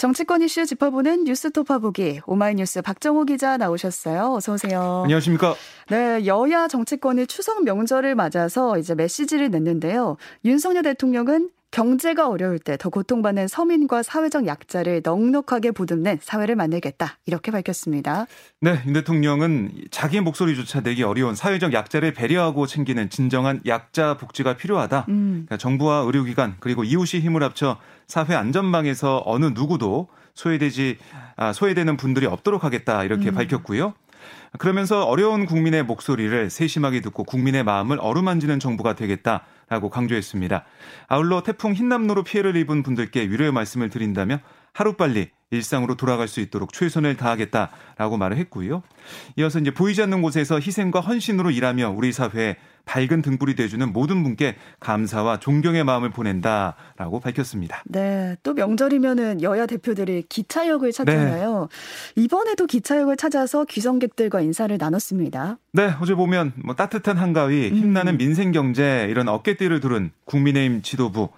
정치권 이슈 짚어보는 뉴스토파 보기 오마이뉴스 박정호 기자 나오셨어요. 어서 오세요. 안녕하십니까? 네, 여야 정치권이 추석 명절을 맞아서 이제 메시지를 냈는데요. 윤석열 대통령은 경제가 어려울 때 더 고통받는 서민과 사회적 약자를 넉넉하게 보듬는 사회를 만들겠다. 이렇게 밝혔습니다. 네, 윤 대통령은 자기 목소리조차 내기 어려운 사회적 약자를 배려하고 챙기는 진정한 약자 복지가 필요하다. 음. 그러니까 정부와 의료기관 그리고 이웃이 힘을 합쳐 사회 안전망에서 어느 누구도 소외되지 아, 소외되는 분들이 없도록 하겠다 이렇게 음. 밝혔고요. 그러면서 어려운 국민의 목소리를 세심하게 듣고 국민의 마음을 어루만지는 정부가 되겠다라고 강조했습니다. 아울러 태풍 흰남노로 피해를 입은 분들께 위로의 말씀을 드린다며 하루빨리 일상으로 돌아갈 수 있도록 최선을 다하겠다라고 말을 했고요. 이어서 이제 보이지 않는 곳에서 희생과 헌신으로 일하며 우리 사회에 밝은 등불이 돼주는 모든 분께 감사와 존경의 마음을 보낸다라고 밝혔습니다. 네, 또 명절이면은 여야 대표들이 기차역을 찾잖아요. 네. 이번에도 기차역을 찾아서 귀성객들과 인사를 나눴습니다. 네, 어제 보면 뭐 따뜻한 한가위, 힘나는 음. 민생 경제 이런 어깨띠를 두른 국민의힘 지도부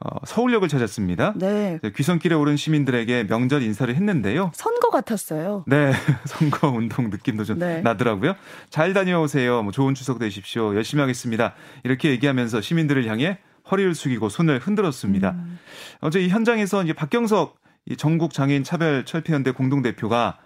어, 서울역을 찾았습니다. 네. 귀성길에 오른 시민들에게 명절 인사를 했는데요. 선거 같았어요. 네. 선거 운동 느낌도 좀 네. 나더라고요. 잘 다녀오세요. 뭐 좋은 추석 되십시오. 열심히 하겠습니다. 이렇게 얘기하면서 시민들을 향해 허리를 숙이고 손을 흔들었습니다. 음. 어제 이 현장에서 이제 박경석 전국 장애인 차별 철폐연대 공동대표가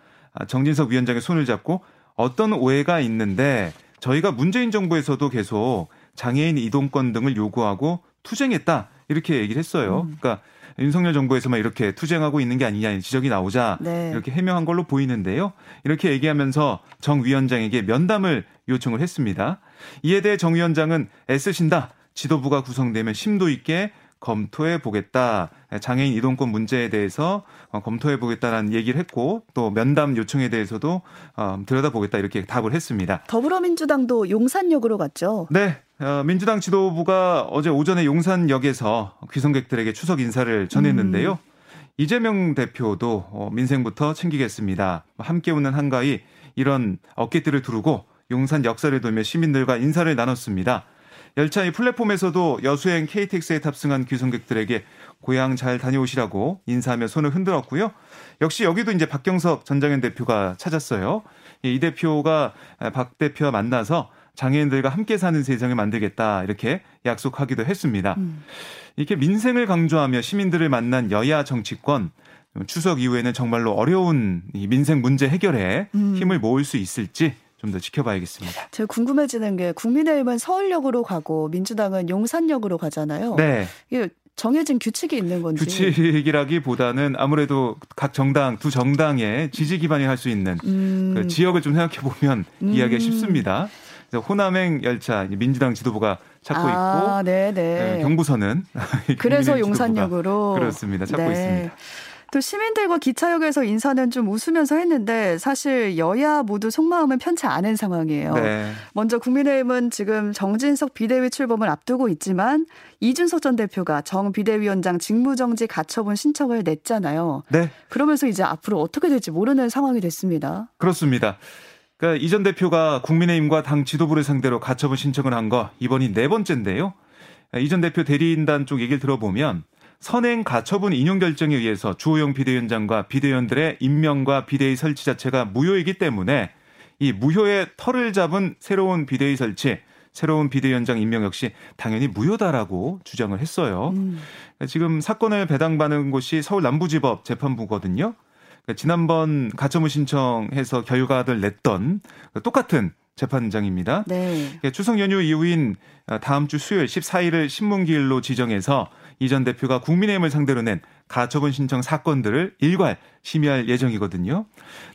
정진석 위원장의 손을 잡고 어떤 오해가 있는데 저희가 문재인 정부에서도 계속 장애인 이동권 등을 요구하고 투쟁했다. 이렇게 얘기를 했어요. 음. 그러니까 윤석열 정부에서만 이렇게 투쟁하고 있는 게 아니냐 지적이 나오자 네. 이렇게 해명한 걸로 보이는데요. 이렇게 얘기하면서 정 위원장에게 면담을 요청을 했습니다. 이에 대해 정 위원장은 애쓰신다. 지도부가 구성되면 심도 있게 검토해 보겠다. 장애인 이동권 문제에 대해서 어, 검토해 보겠다라는 얘기를 했고 또 면담 요청에 대해서도 어, 들여다보겠다 이렇게 답을 했습니다. 더불어민주당도 용산역으로 갔죠. 네. 어, 민주당 지도부가 어제 오전에 용산역에서 귀성객들에게 추석 인사를 전했는데요. 음. 이재명 대표도 민생부터 챙기겠습니다. 함께 웃는 한가위 이런 어깨들을 두르고 용산 역사를 돌며 시민들과 인사를 나눴습니다. 열차의 플랫폼에서도 여수행 KTX에 탑승한 귀성객들에게 고향 잘 다녀오시라고 인사하며 손을 흔들었고요. 역시 여기도 이제 박경석 전장현 대표가 찾았어요. 이 대표가 박 대표와 만나서 장애인들과 함께 사는 세상을 만들겠다 이렇게 약속하기도 했습니다. 음. 이렇게 민생을 강조하며 시민들을 만난 여야 정치권 추석 이후에는 정말로 어려운 이 민생 문제 해결에 음. 힘을 모을 수 있을지 좀더 지켜봐야겠습니다. 제가 궁금해지는 게 국민의힘은 서울역으로 가고 민주당은 용산역으로 가잖아요. 네. 이게 정해진 규칙이 있는 건지. 규칙이라기보다는 아무래도 각 정당 두 정당의 지지 기반이 할 수 있는 음. 그 지역을 좀 생각해 보면 음. 이해하기 쉽습니다. 호남행 열차 민주당 지도부가 찾고 아, 있고 네네. 네, 경부선은 그래서 용산역으로 그렇습니다. 찾고 네. 있습니다. 또 시민들과 기차역에서 인사는 좀 웃으면서 했는데 사실 여야 모두 속마음은 편치 않은 상황이에요. 네. 먼저 국민의힘은 지금 정진석 비대위 출범을 앞두고 있지만 이준석 전 대표가 정 비대위원장 직무정지 가처분 신청을 냈잖아요. 네. 그러면서 이제 앞으로 어떻게 될지 모르는 상황이 됐습니다. 그렇습니다. 그러니까 이전 대표가 국민의힘과 당 지도부를 상대로 가처분 신청을 한 거 이번이 네 번째인데요. 이전 대표 대리인단 쪽 얘기를 들어보면 선행 가처분 인용 결정에 의해서 주호영 비대위원장과 비대위원들의 임명과 비대위 설치 자체가 무효이기 때문에 이 무효의 털을 잡은 새로운 비대위 설치, 새로운 비대위원장 임명 역시 당연히 무효다라고 주장을 했어요. 음. 지금 사건을 배당받은 곳이 서울 남부지법 재판부거든요. 그러니까 지난번 가처분 신청해서 결과를 냈던 똑같은 재판장입니다. 네. 그러니까 추석 연휴 이후인 다음 주 수요일 14일을 신문기일로 지정해서 이 전 대표가 국민의힘을 상대로 낸 가처분 신청 사건들을 일괄 심의할 예정이거든요.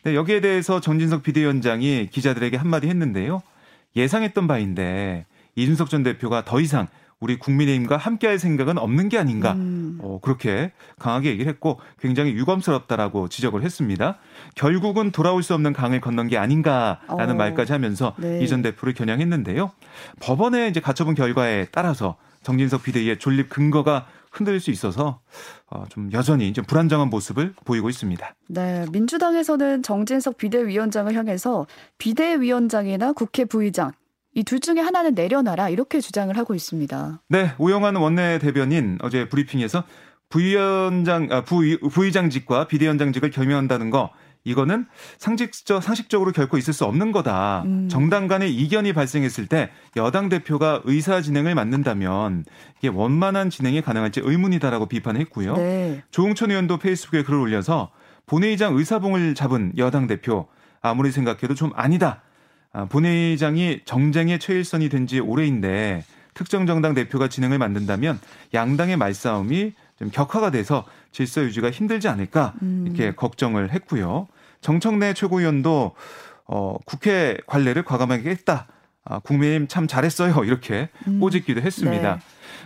네, 여기에 대해서 정진석 비대위원장이 기자들에게 한마디 했는데요. 예상했던 바인데 이준석 전 대표가 더 이상 우리 국민의힘과 함께할 생각은 없는 게 아닌가 음. 어, 그렇게 강하게 얘기를 했고 굉장히 유감스럽다라고 지적을 했습니다. 결국은 돌아올 수 없는 강을 건넌 게 아닌가라는 어. 말까지 하면서 네. 이전 대표를 겨냥했는데요. 법원의 이제 가처분 결과에 따라서 정진석 비대위의 존립 근거가 흔들릴 수 있어서 어, 좀 여전히 좀 불안정한 모습을 보이고 있습니다. 네, 민주당에서는 정진석 비대위원장을 향해서 비대위원장이나 국회 부의장 이 둘 중에 하나는 내려놔라 이렇게 주장을 하고 있습니다. 네, 오영환 원내 대변인 어제 브리핑에서 부위원장 아, 부의, 부의장직과 비대위원장직을 겸용한다는 거 이거는 상식적 상식적으로 결코 있을 수 없는 거다. 음. 정당 간의 이견이 발생했을 때 여당 대표가 의사 진행을 맡는다면 이게 원만한 진행이 가능할지 의문이다라고 비판했고요. 네. 조홍천 의원도 페이스북에 글을 올려서 본회의장 의사봉을 잡은 여당 대표 아무리 생각해도 좀 아니다. 아, 본회의장이 정쟁의 최일선이 된 지 오래인데 특정 정당 대표가 진행을 만든다면 양당의 말싸움이 좀 격화가 돼서 질서 유지가 힘들지 않을까 음. 이렇게 음. 걱정을 했고요. 정청래 최고위원도 어, 국회 관례를 과감하게 했다. 아, 국민의힘 참 잘했어요. 이렇게 음. 꼬집기도 했습니다. 네.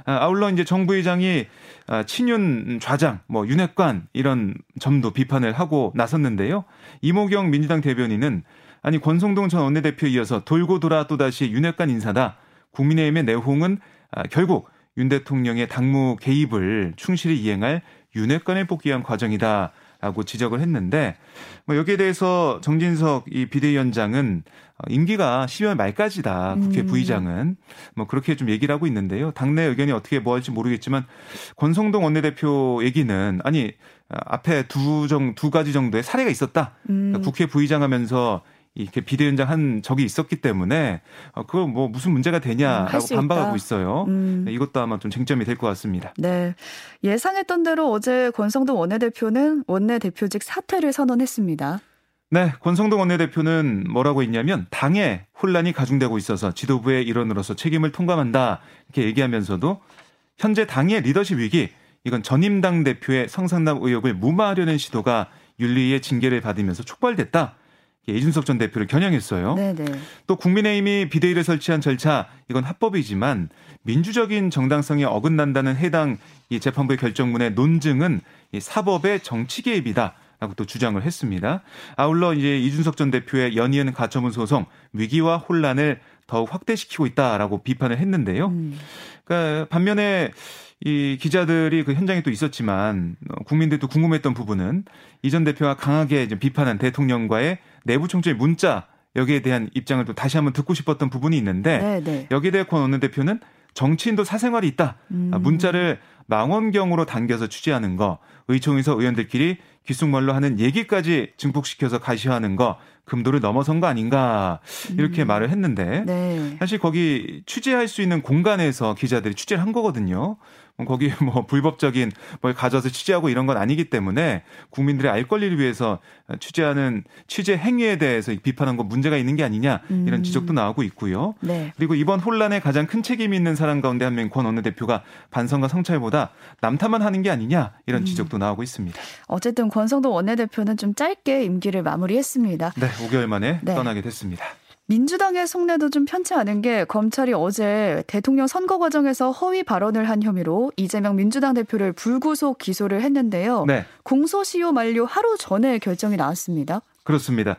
아, 아울러 이제 정부의장이 아, 친윤 좌장, 뭐 윤핵관 이런 점도 비판을 하고 나섰는데요. 이모경 민주당 대변인은 아니 권성동 전 원내대표에 이어서 돌고 돌아 또다시 윤핵관 인사다. 국민의힘의 내홍은 아, 결국 윤 대통령의 당무 개입을 충실히 이행할 윤핵관을 뽑기 위한 과정이다. 라고 지적을 했는데 뭐 여기에 대해서 정진석 이 비대위원장은 어, 임기가 12월 말까지다. 국회 음. 부의장은 뭐 그렇게 좀 얘기를 하고 있는데요. 당내 의견이 어떻게 뭐 할지 모르겠지만 권성동 원내대표 얘기는 아니 앞에 두정두 가지 정도의 사례가 있었다. 음. 그러니까 국회 부의장 하면서 이렇게 비대위원장 한 적이 있었기 때문에 어, 그거 뭐 무슨 문제가 되냐라고 음, 반박하고 있어요. 음. 네, 이것도 아마 좀 쟁점이 될 것 같습니다. 네. 예상했던 대로 어제 권성동 원내대표는 원내대표직 사퇴를 선언했습니다. 네, 권성동 원내대표는 뭐라고 했냐면 당에 혼란이 가중되고 있어서 지도부의 일원으로서 책임을 통감한다 이렇게 얘기하면서도 현재 당의 리더십 위기 이건 전임 당 대표의 성상납 의혹을 무마하려는 시도가 윤리의 징계를 받으면서 촉발됐다. 이준석 전 대표를 겨냥했어요. 네네. 또 국민의힘이 비대위를 설치한 절차 이건 합법이지만 민주적인 정당성이 어긋난다는 해당 이 재판부의 결정문의 논증은 이 사법의 정치 개입이다. 라고 또 주장을 했습니다. 아울러 이제 이준석 전 대표의 연이은 가처분 소송 위기와 혼란을 더욱 확대시키고 있다라고 비판을 했는데요. 음. 그러니까 반면에 이 기자들이 그 현장에 또 있었지만 어, 국민들도 궁금했던 부분은 이 전 대표가 강하게 비판한 대통령과의 내부 총재의 문자 여기에 대한 입장을 또 다시 한번 듣고 싶었던 부분이 있는데 네네. 네. 여기에 대해 권 원내 대표는 정치인도 사생활이 있다. 음. 문자를 망원경으로 당겨서 취재하는 거, 의총에서 의원들끼리 귓속말로 하는 얘기까지 증폭시켜서 가시화하는 거 금도를 넘어선 거 아닌가 이렇게 음. 말을 했는데 네. 사실 거기 취재할 수 있는 공간에서 기자들이 취재를 한 거거든요. 뭐 거기 뭐 불법적인 뭘 가져서 취재하고 이런 건 아니기 때문에 국민들의 알 권리를 위해서 취재하는 취재 행위에 대해서 비판한 건 문제가 있는 게 아니냐 이런 음. 지적도 나오고 있고요. 네. 그리고 이번 혼란에 가장 큰 책임이 있는 사람 가운데 한 명인 권 원내대표가 반성과 성찰보다 남탓만 하는 게 아니냐 이런 음. 지적도 나오고 있습니다. 어쨌든 권성동 원내대표는 좀 짧게 임기를 마무리했습니다. 네, 5개월 만에 네. 떠나게 됐습니다. 민주당의 속내도 좀 편치 않은 게 검찰이 어제 대통령 선거 과정에서 허위 발언을 한 혐의로 이재명 민주당 대표를 불구속 기소를 했는데요. 네. 공소시효 만료 하루 전에 결정이 나왔습니다. 그렇습니다.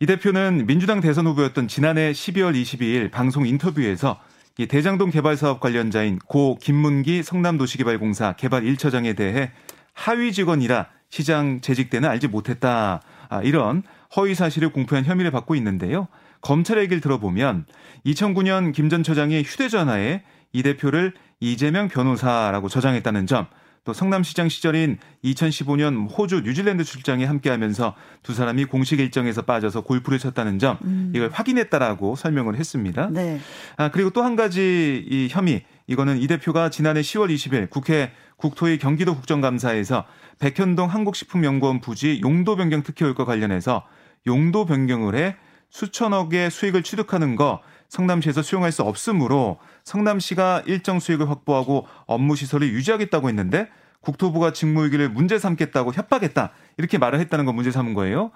이 대표는 민주당 대선 후보였던 지난해 12월 22일 방송 인터뷰에서 이 대장동 개발 사업 관련자인 고 김문기 성남도시개발공사 개발 1처장에 대해 하위 직원이라 시장 재직 때는 알지 못했다. 아, 이런 허위 사실을 공표한 혐의를 받고 있는데요. 검찰의 얘기를 들어보면 2009년 김 전 처장이 휴대전화에 이 대표를 이재명 변호사라고 저장했다는 점, 또 성남시장 시절인 2015년 호주 뉴질랜드 출장에 함께하면서 두 사람이 공식 일정에서 빠져서 골프를 쳤다는 점 음. 이걸 확인했다라고 설명을 했습니다. 네. 아 그리고 또 한 가지 이 혐의 이거는 이 대표가 지난해 10월 20일 국회 국토위 경기도 국정감사에서 백현동 한국식품연구원 부지 용도 변경 특혜율과 관련해서 용도 변경을 해 수천억의 수익을 취득하는 거 성남시에서 수용할 수 없으므로 성남시가 일정 수익을 확보하고 업무 시설을 유지하겠다고 했는데 국토부가 직무유기를 문제 삼겠다고 협박했다. 이렇게 말을 했다는 건 문제 삼은 거예요.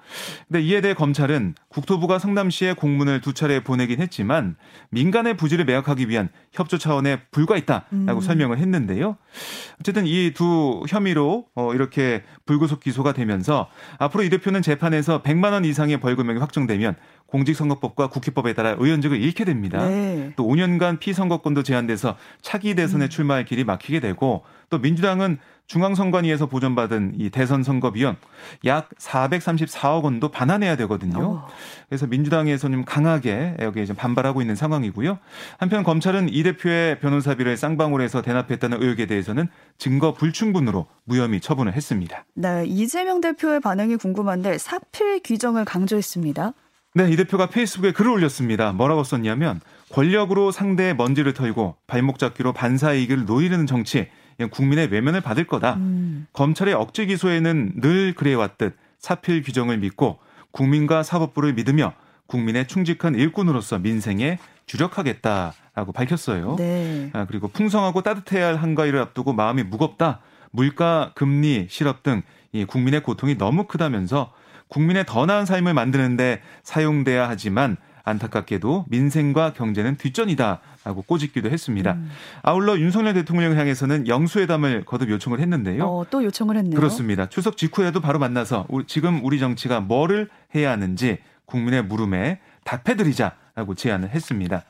근데 이에 대해 검찰은 국토부가 성남시에 공문을 두 차례 보내긴 했지만 민간의 부지를 매각하기 위한 협조 차원에 불과했다라고 음. 설명을 했는데요. 어쨌든 이 두 혐의로 어 이렇게 불구속 기소가 되면서 앞으로 이 대표는 재판에서 100만 원 이상의 벌금형이 확정되면 공직선거법과 국회법에 따라 의원직을 잃게 됩니다. 네. 또 5년간 피선거권도 제한돼서 차기 대선에 음. 출마할 길이 막히게 되고 또 민주당은 중앙선관위에서 보존받은 이 대선 선거 비용 약 434억 원도 반환해야 되거든요. 어. 그래서 민주당에서 좀 강하게 여기에 좀 반발하고 있는 상황이고요. 한편 검찰은 이 대표의 변호사비를 쌍방울 해서 대납했다는 의혹에 대해서는 증거 불충분으로 무혐의 처분을 했습니다. 네, 이재명 대표의 반응이 궁금한데 사필 규정을 강조했습니다. 네, 이 대표가 페이스북에 글을 올렸습니다. 뭐라고 썼냐면 권력으로 상대의 먼지를 털고 발목 잡기로 반사 이익을 노리는 정치, 국민의 외면을 받을 거다. 음. 검찰의 억지 기소에는 늘 그래왔듯 사필 규정을 믿고 국민과 사법부를 믿으며 국민의 충직한 일꾼으로서 민생에 주력하겠다라고 밝혔어요. 네. 아, 그리고 풍성하고 따뜻해야 할 한가위를 앞두고 마음이 무겁다. 물가, 금리, 실업 등 이 국민의 고통이 너무 크다면서 국민의 더 나은 삶을 만드는데 사용돼야 하지만 안타깝게도 민생과 경제는 뒷전이다라고 꼬집기도 했습니다. 음. 아울러 윤석열 대통령을 향해서는 영수회담을 거듭 요청을 했는데요. 어, 또 요청을 했네요. 그렇습니다. 추석 직후에도 바로 만나서 지금 우리 정치가 뭐를 해야 하는지 국민의 물음에 답해드리자라고 제안을 했습니다.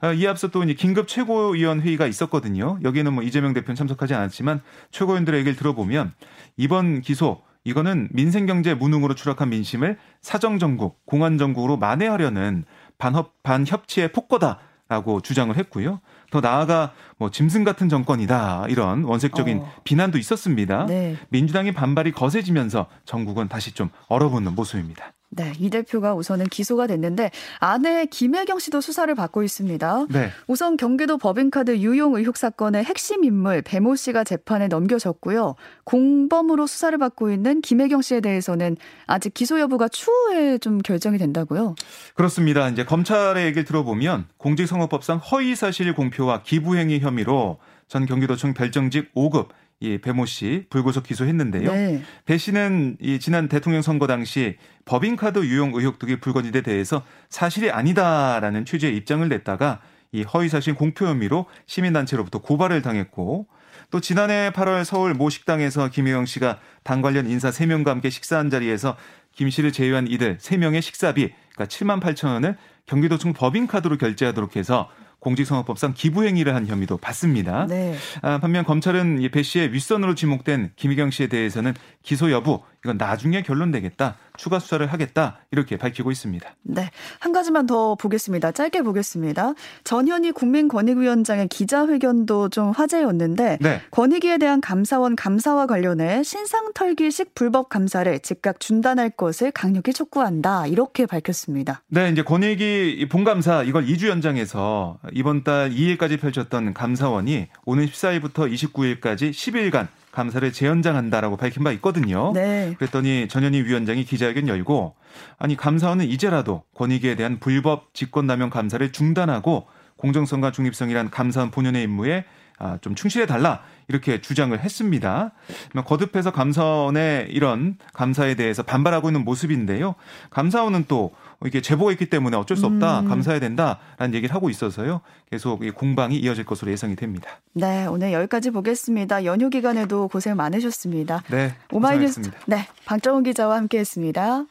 아, 이에 앞서 또 이제 긴급 최고위원 회의가 있었거든요. 여기는 뭐 이재명 대표는 참석하지 않았지만 최고위원들의 얘기를 들어보면 이번 기소 이거는 민생경제 무능으로 추락한 민심을 사정정국, 공안정국으로 만회하려는 반협, 반협치의 폭거다라고 주장을 했고요. 더 나아가 뭐 짐승 같은 정권이다 이런 원색적인 어. 비난도 있었습니다. 네. 민주당의 반발이 거세지면서 전국은 다시 좀 얼어붙는 모습입니다. 네, 이 대표가 우선은 기소가 됐는데 아내 김혜경 씨도 수사를 받고 있습니다. 네. 우선 경기도 법인카드 유용 의혹 사건의 핵심 인물 배모 씨가 재판에 넘겨졌고요. 공범으로 수사를 받고 있는 김혜경 씨에 대해서는 아직 기소 여부가 추후에 좀 결정이 된다고요. 그렇습니다. 이제 검찰의 얘기를 들어보면 공직선거법상 허위 사실 공표와 기부행위 혐의로 전 경기도청 별정직 5급 이 배모 씨 불구속 기소했는데요. 네. 배 씨는 이 지난 대통령 선거 당시 법인카드 유용 의혹 등의 불거지에 대해서 사실이 아니다라는 취지의 입장을 냈다가 이 허위사실 공표 혐의로 시민단체로부터 고발을 당했고 또 지난해 8월 서울 모 식당에서 김혜영 씨가 당 관련 인사 3명과 함께 식사한 자리에서 김 씨를 제외한 이들 3명의 식사비 그러니까 7만 8천 원을 경기도청 법인카드로 결제하도록 해서 공직선거법상 기부행위를 한 혐의도 받습니다. 네. 아, 반면 검찰은 배 씨의 윗선으로 지목된 김희경 씨에 대해서는 기소 여부 이건 나중에 결론되겠다. 추가 수사를 하겠다. 이렇게 밝히고 있습니다. 네. 한 가지만 더 보겠습니다. 짧게 보겠습니다. 전현희 국민권익위원장의 기자회견도 좀 화제였는데 네. 권익위에 대한 감사원 감사와 관련해 신상털기식 불법 감사를 즉각 중단할 것을 강력히 촉구한다. 이렇게 밝혔습니다. 네, 이제 권익위 본감사 이걸 2주 연장해서 이번 달 2일까지 펼쳤던 감사원이 오는 14일부터 29일까지 10일간 감사를 재연장한다라고 밝힌 바 있거든요. 네. 그랬더니 전현희 위원장이 기자회견 열고 아니 감사원은 이제라도 권익위에 대한 불법 직권남용 감사를 중단하고 공정성과 중립성이란 감사원 본연의 임무에 아, 좀 충실해 달라 이렇게 주장을 했습니다. 거듭해서 감사원의 이런 감사에 대해서 반발하고 있는 모습인데요. 감사원은 또 이게 제보가 있기 때문에 어쩔 수 없다, 음. 감사해야 된다라는 얘기를 하고 있어서요. 계속 공방이 이어질 것으로 예상이 됩니다. 네, 오늘 여기까지 보겠습니다. 연휴 기간에도 고생 많으셨습니다. 네, 오마이뉴스 네, 방정훈 기자와 함께했습니다.